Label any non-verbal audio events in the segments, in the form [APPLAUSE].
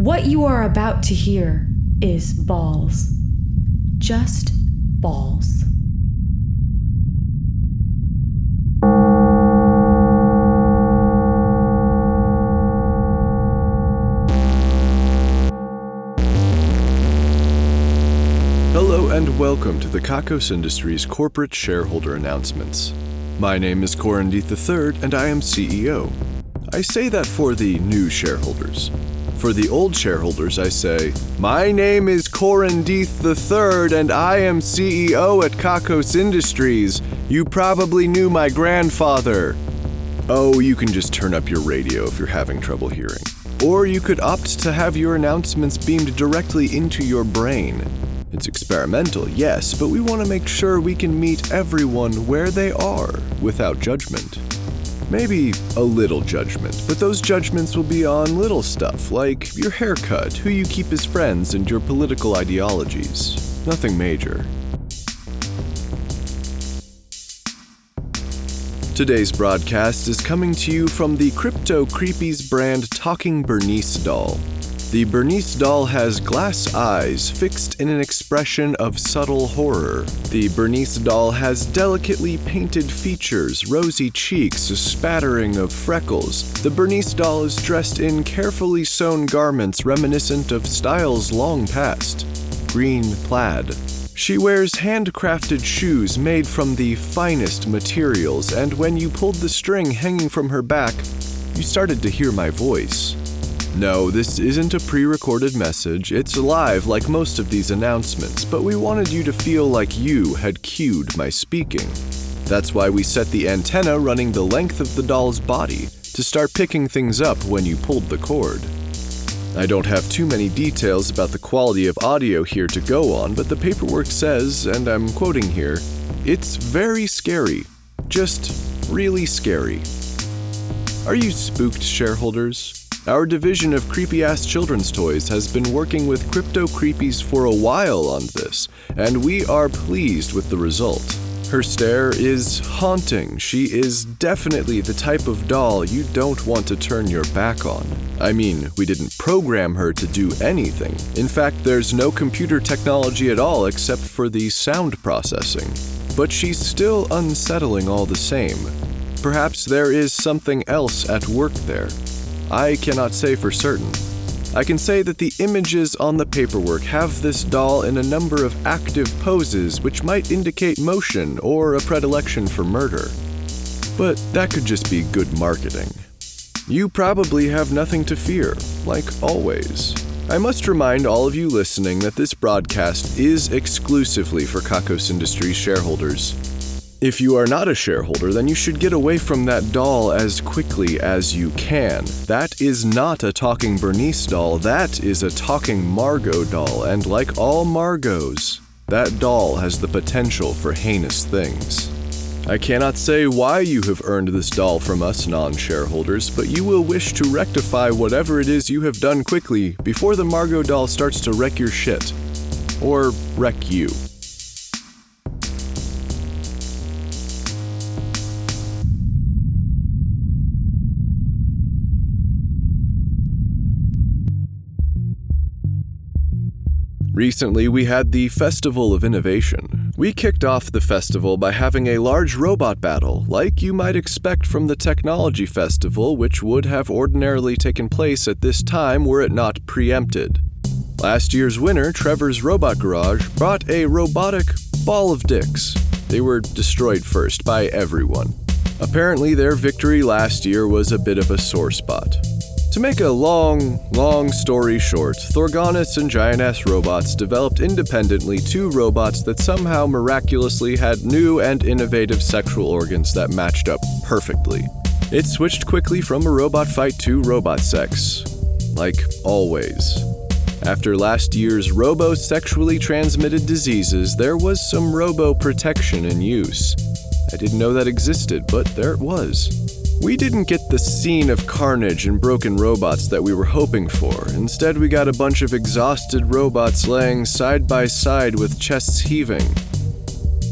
What you are about to hear is balls. Just balls. Hello and welcome to the Kakos Industries corporate shareholder announcements. My name is Corin Deep III and I am CEO. I say that for the new shareholders. For the old shareholders, I say, My name is Corin Deep III and I am CEO at Kakos Industries. You probably knew my grandfather. Oh, you can just turn up your radio if you're having trouble hearing. Or you could opt to have your announcements beamed directly into your brain. It's experimental, yes, but we want to make sure we can meet everyone where they are without judgment. Maybe a little judgment, but those judgments will be on little stuff like your haircut, who you keep as friends, and your political ideologies. Nothing major. Today's broadcast is coming to you from the Crypto Creepies brand Talking Bernice doll. The Bernice doll has glass eyes fixed in an expression of subtle horror. The Bernice doll has delicately painted features, rosy cheeks, a spattering of freckles. The Bernice doll is dressed in carefully sewn garments reminiscent of styles long past green plaid. She wears handcrafted shoes made from the finest materials, and when you pulled the string hanging from her back, you started to hear my voice. No, this isn't a pre recorded message. It's live like most of these announcements, but we wanted you to feel like you had cued my speaking. That's why we set the antenna running the length of the doll's body to start picking things up when you pulled the cord. I don't have too many details about the quality of audio here to go on, but the paperwork says, and I'm quoting here, it's very scary. Just really scary. Are you spooked, shareholders? Our division of creepy ass children's toys has been working with Crypto Creepies for a while on this, and we are pleased with the result. Her stare is haunting. She is definitely the type of doll you don't want to turn your back on. I mean, we didn't program her to do anything. In fact, there's no computer technology at all except for the sound processing. But she's still unsettling all the same. Perhaps there is something else at work there. I cannot say for certain. I can say that the images on the paperwork have this doll in a number of active poses which might indicate motion or a predilection for murder. But that could just be good marketing. You probably have nothing to fear, like always. I must remind all of you listening that this broadcast is exclusively for Kakos Industries shareholders. If you are not a shareholder, then you should get away from that doll as quickly as you can. That is not a talking Bernice doll, that is a talking Margot doll, and like all Margos, that doll has the potential for heinous things. I cannot say why you have earned this doll from us non shareholders, but you will wish to rectify whatever it is you have done quickly before the Margot doll starts to wreck your shit. Or wreck you. Recently, we had the Festival of Innovation. We kicked off the festival by having a large robot battle, like you might expect from the Technology Festival, which would have ordinarily taken place at this time were it not preempted. Last year's winner, Trevor's Robot Garage, brought a robotic ball of dicks. They were destroyed first by everyone. Apparently, their victory last year was a bit of a sore spot. To make a long, long story short, Thorgonus and Giantess Robots developed independently two robots that somehow miraculously had new and innovative sexual organs that matched up perfectly. It switched quickly from a robot fight to robot sex. Like always. After last year's robo sexually transmitted diseases, there was some robo protection in use. I didn't know that existed, but there it was. We didn't get the scene of carnage and broken robots that we were hoping for. Instead, we got a bunch of exhausted robots laying side by side with chests heaving.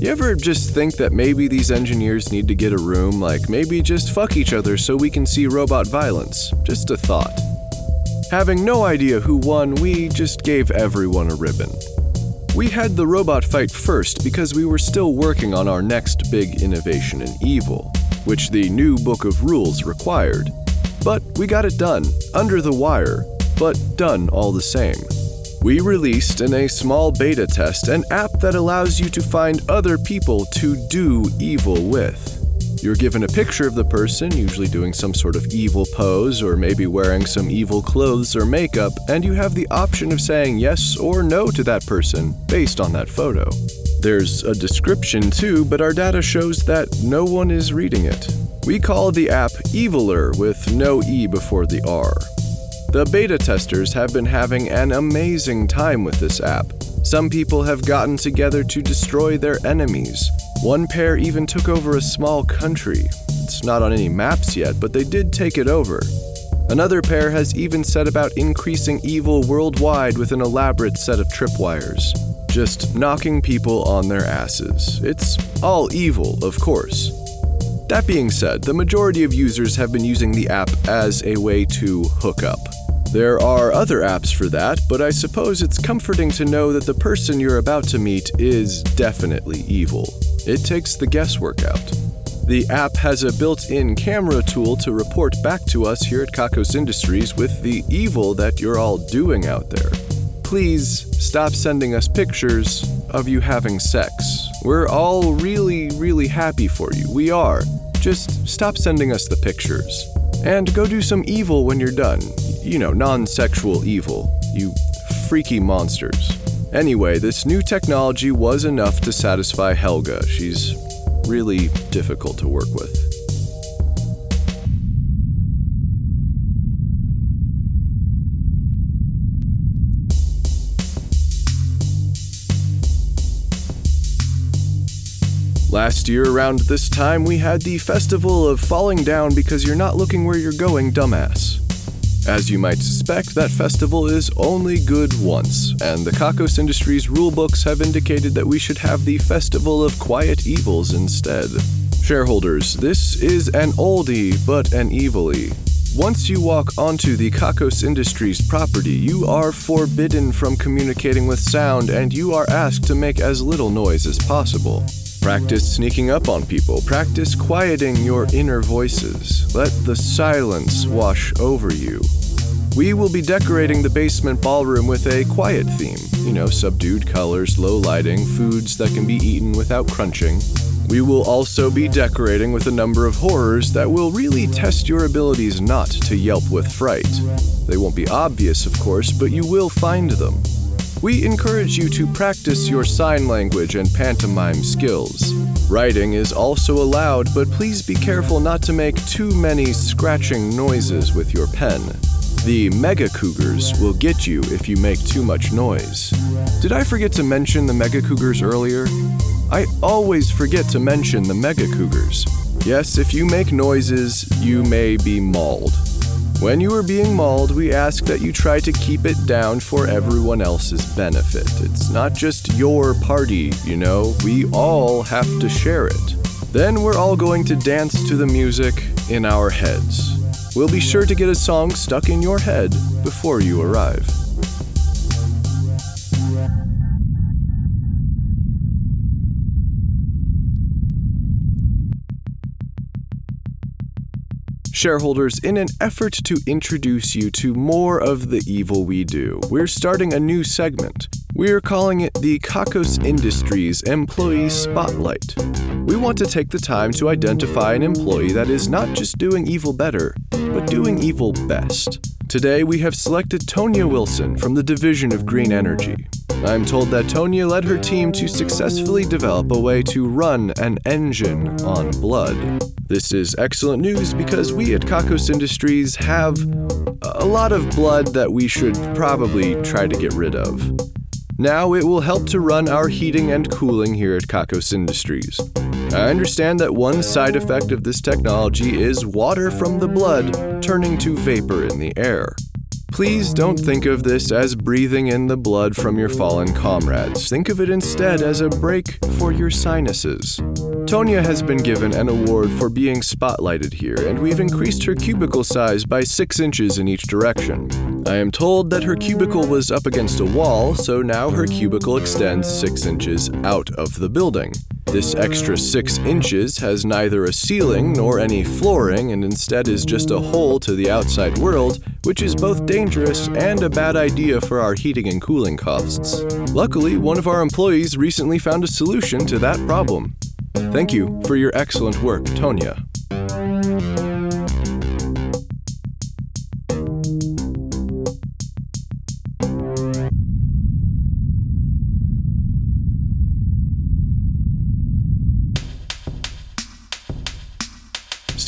You ever just think that maybe these engineers need to get a room, like maybe just fuck each other so we can see robot violence? Just a thought. Having no idea who won, we just gave everyone a ribbon. We had the robot fight first because we were still working on our next big innovation in evil, which the new Book of Rules required. But we got it done, under the wire, but done all the same. We released in a small beta test an app that allows you to find other people to do evil with. You're given a picture of the person, usually doing some sort of evil pose or maybe wearing some evil clothes or makeup, and you have the option of saying yes or no to that person based on that photo. There's a description too, but our data shows that no one is reading it. We call the app Eviler with no E before the R. The beta testers have been having an amazing time with this app. Some people have gotten together to destroy their enemies. One pair even took over a small country. It's not on any maps yet, but they did take it over. Another pair has even set about increasing evil worldwide with an elaborate set of tripwires. Just knocking people on their asses. It's all evil, of course. That being said, the majority of users have been using the app as a way to hook up. There are other apps for that, but I suppose it's comforting to know that the person you're about to meet is definitely evil. It takes the guesswork out. The app has a built in camera tool to report back to us here at Kakos Industries with the evil that you're all doing out there. Please stop sending us pictures of you having sex. We're all really, really happy for you. We are. Just stop sending us the pictures. And go do some evil when you're done. You know, non sexual evil. You freaky monsters. Anyway, this new technology was enough to satisfy Helga. She's really difficult to work with. Last year, around this time, we had the Festival of Falling Down Because You're Not Looking Where You're Going, Dumbass. As you might suspect, that festival is only good once, and the Kakos Industries rulebooks have indicated that we should have the Festival of Quiet Evils instead. Shareholders, this is an oldie but an evilie. Once you walk onto the Kakos Industries property, you are forbidden from communicating with sound and you are asked to make as little noise as possible. Practice sneaking up on people. Practice quieting your inner voices. Let the silence wash over you. We will be decorating the basement ballroom with a quiet theme. You know, subdued colors, low lighting, foods that can be eaten without crunching. We will also be decorating with a number of horrors that will really test your abilities not to yelp with fright. They won't be obvious, of course, but you will find them. We encourage you to practice your sign language and pantomime skills. Writing is also allowed, but please be careful not to make too many scratching noises with your pen. The Mega Cougars will get you if you make too much noise. Did I forget to mention the Mega Cougars earlier? I always forget to mention the Mega Cougars. Yes, if you make noises, you may be mauled. When you are being mauled, we ask that you try to keep it down for everyone else's benefit. It's not just your party, you know, we all have to share it. Then we're all going to dance to the music in our heads. We'll be sure to get a song stuck in your head before you arrive. Shareholders, in an effort to introduce you to more of the evil we do, we're starting a new segment. We're calling it the Kakos Industries Employee Spotlight. We want to take the time to identify an employee that is not just doing evil better, but doing evil best. Today, we have selected Tonya Wilson from the Division of Green Energy. I'm told that Tonya led her team to successfully develop a way to run an engine on blood. This is excellent news because we at Kakos Industries have a lot of blood that we should probably try to get rid of. Now it will help to run our heating and cooling here at Kakos Industries. I understand that one side effect of this technology is water from the blood turning to vapor in the air. Please don't think of this as breathing in the blood from your fallen comrades. Think of it instead as a break for your sinuses. Tonya has been given an award for being spotlighted here, and we've increased her cubicle size by 6 inches in each direction. I am told that her cubicle was up against a wall, so now her cubicle extends six inches out of the building. This extra six inches has neither a ceiling nor any flooring and instead is just a hole to the outside world, which is both dangerous and a bad idea for our heating and cooling costs. Luckily, one of our employees recently found a solution to that problem. Thank you for your excellent work, Tonya.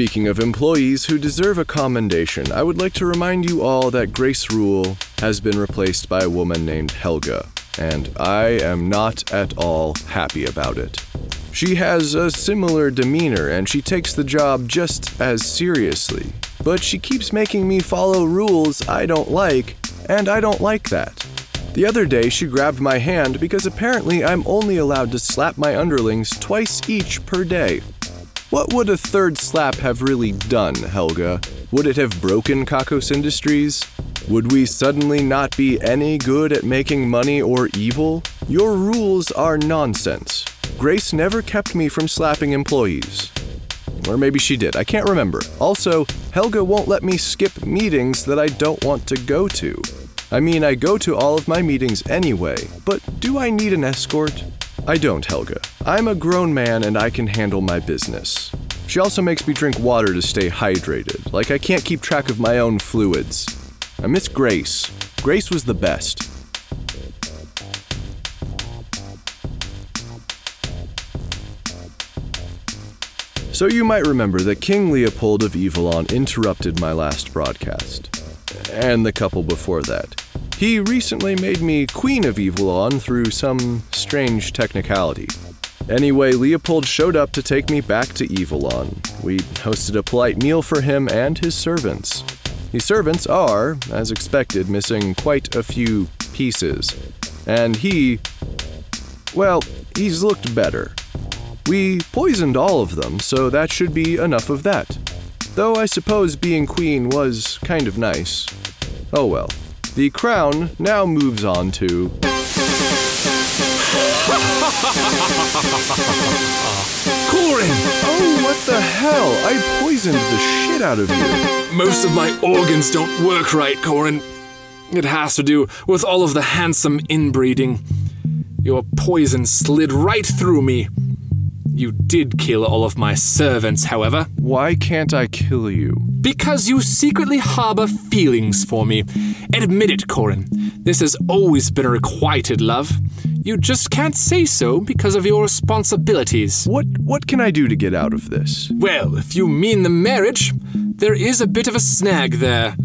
Speaking of employees who deserve a commendation, I would like to remind you all that Grace Rule has been replaced by a woman named Helga, and I am not at all happy about it. She has a similar demeanor and she takes the job just as seriously, but she keeps making me follow rules I don't like, and I don't like that. The other day, she grabbed my hand because apparently I'm only allowed to slap my underlings twice each per day. What would a third slap have really done, Helga? Would it have broken Kakos Industries? Would we suddenly not be any good at making money or evil? Your rules are nonsense. Grace never kept me from slapping employees. Or maybe she did, I can't remember. Also, Helga won't let me skip meetings that I don't want to go to. I mean, I go to all of my meetings anyway, but do I need an escort? I don't, Helga. I'm a grown man and I can handle my business. She also makes me drink water to stay hydrated, like I can't keep track of my own fluids. I miss Grace. Grace was the best. So you might remember that King Leopold of Evilon interrupted my last broadcast. And the couple before that. He recently made me Queen of Evilon through some strange technicality. Anyway, Leopold showed up to take me back to Evilon. We hosted a polite meal for him and his servants. His servants are, as expected, missing quite a few pieces. And he. Well, he's looked better. We poisoned all of them, so that should be enough of that. Though I suppose being queen was kind of nice. Oh well. The crown now moves on to. Corin! Oh, what the hell? I poisoned the shit out of you. Most of my organs don't work right, Corin. It has to do with all of the handsome inbreeding. Your poison slid right through me. You did kill all of my servants, however. Why can't I kill you? Because you secretly harbor feelings for me. Admit it, Corin. This has always been a requited love. You just can't say so because of your responsibilities. What what can I do to get out of this? Well, if you mean the marriage, there is a bit of a snag there.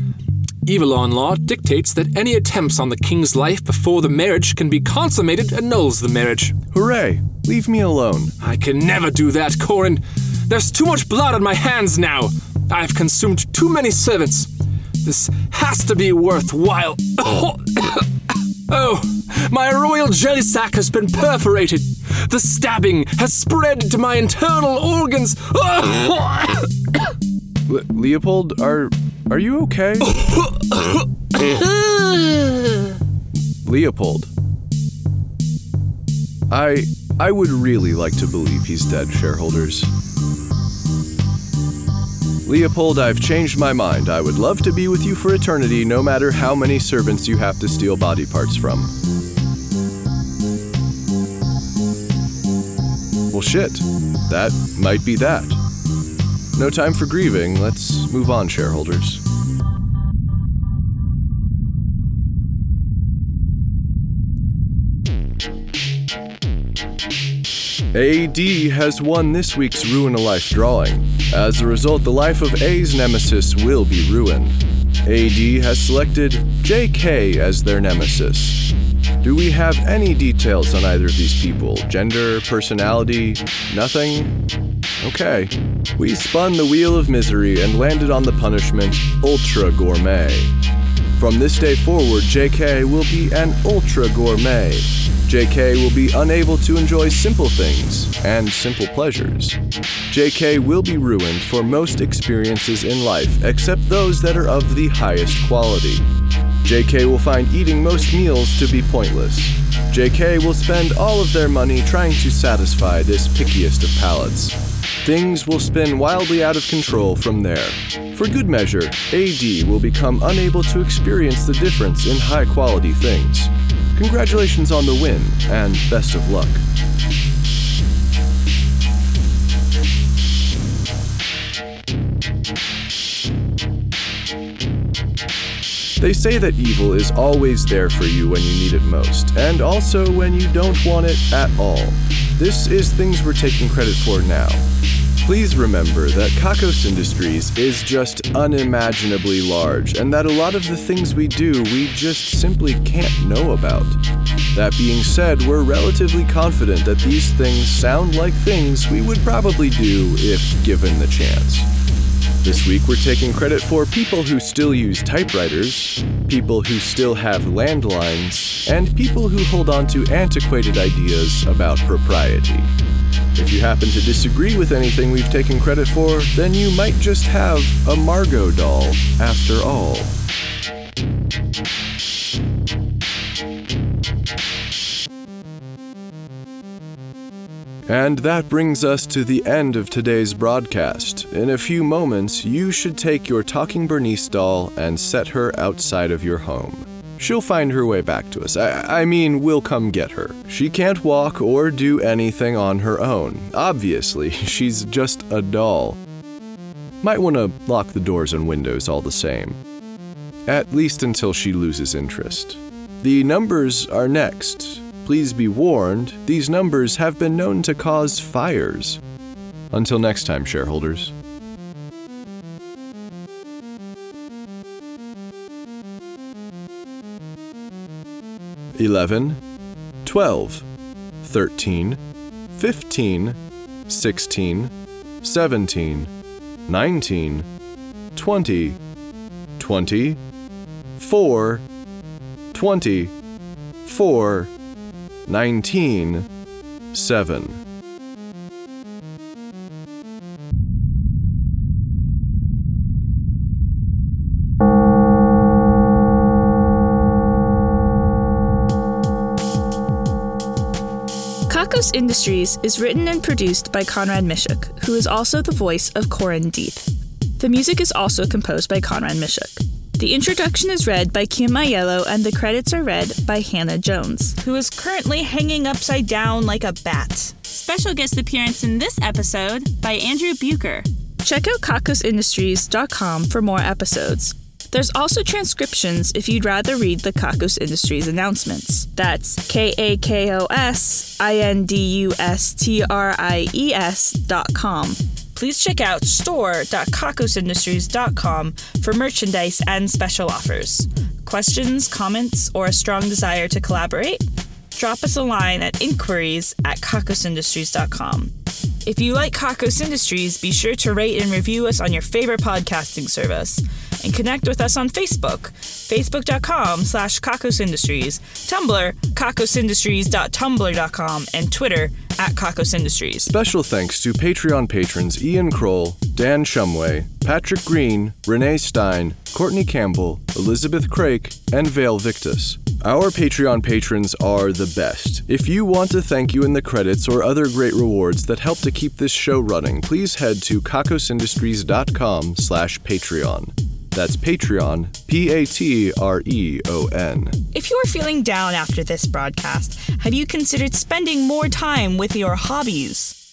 Evilon law dictates that any attempts on the king's life before the marriage can be consummated annuls the marriage. Hooray! Leave me alone. I can never do that, Corin. There's too much blood on my hands now. I've consumed too many servants. This has to be worthwhile. [COUGHS] Oh, my royal jelly sac has been perforated. The stabbing has spread to my internal organs. Le- [COUGHS] Leopold, are are you okay? [COUGHS] Leopold. I I would really like to believe he's dead, shareholders. Leopold, I've changed my mind. I would love to be with you for eternity, no matter how many servants you have to steal body parts from. Well, shit. That might be that. No time for grieving. Let's move on, shareholders. AD has won this week's Ruin a Life drawing. As a result, the life of A's nemesis will be ruined. AD has selected JK as their nemesis. Do we have any details on either of these people? Gender, personality, nothing? Okay. We spun the wheel of misery and landed on the punishment Ultra Gourmet. From this day forward, JK will be an ultra gourmet. JK will be unable to enjoy simple things and simple pleasures. JK will be ruined for most experiences in life except those that are of the highest quality. JK will find eating most meals to be pointless. JK will spend all of their money trying to satisfy this pickiest of palates. Things will spin wildly out of control from there. For good measure, AD will become unable to experience the difference in high quality things. Congratulations on the win, and best of luck. They say that evil is always there for you when you need it most, and also when you don't want it at all. This is things we're taking credit for now. Please remember that Kakos Industries is just unimaginably large, and that a lot of the things we do we just simply can't know about. That being said, we're relatively confident that these things sound like things we would probably do if given the chance. This week, we're taking credit for people who still use typewriters, people who still have landlines, and people who hold on to antiquated ideas about propriety. If you happen to disagree with anything we've taken credit for, then you might just have a Margot doll after all. And that brings us to the end of today's broadcast. In a few moments, you should take your talking Bernice doll and set her outside of your home. She'll find her way back to us. I, I, mean, we'll come get her. She can't walk or do anything on her own. Obviously, [LAUGHS] she's just a doll. Might want to lock the doors and windows all the same. At least until she loses interest. The numbers are next. Please be warned, these numbers have been known to cause fires. Until next time, shareholders. Eleven, twelve, thirteen, fifteen, sixteen, seventeen, nineteen, twenty, twenty, four, twenty, four. 19 7. Kakos Industries is written and produced by Conrad Mishuk, who is also the voice of Corin Deep. The music is also composed by Conrad Mishuk. The introduction is read by Kim Aiello and the credits are read by Hannah Jones, who is currently hanging upside down like a bat. Special guest appearance in this episode by Andrew Bucher. Check out kakosindustries.com for more episodes. There's also transcriptions if you'd rather read the Kakos Industries announcements. That's K A K O S I N D U S T R I E S dot com please check out store.kakosindustries.com for merchandise and special offers. Questions, comments, or a strong desire to collaborate? Drop us a line at inquiries at. If you like Kakos Industries, be sure to rate and review us on your favorite podcasting service and connect with us on Facebook, facebook.com slash Kakos kakosindustries, Tumblr, kakosindustries.tumblr.com, and Twitter at Kakos Industries. Special thanks to Patreon patrons Ian Kroll, Dan Shumway, Patrick Green, Renee Stein, Courtney Campbell, Elizabeth Craik, and Vale Victus. Our Patreon patrons are the best. If you want to thank you in the credits or other great rewards that help to keep this show running, please head to kakosindustries.com slash Patreon. That's Patreon, P A T R E O N. If you are feeling down after this broadcast, have you considered spending more time with your hobbies?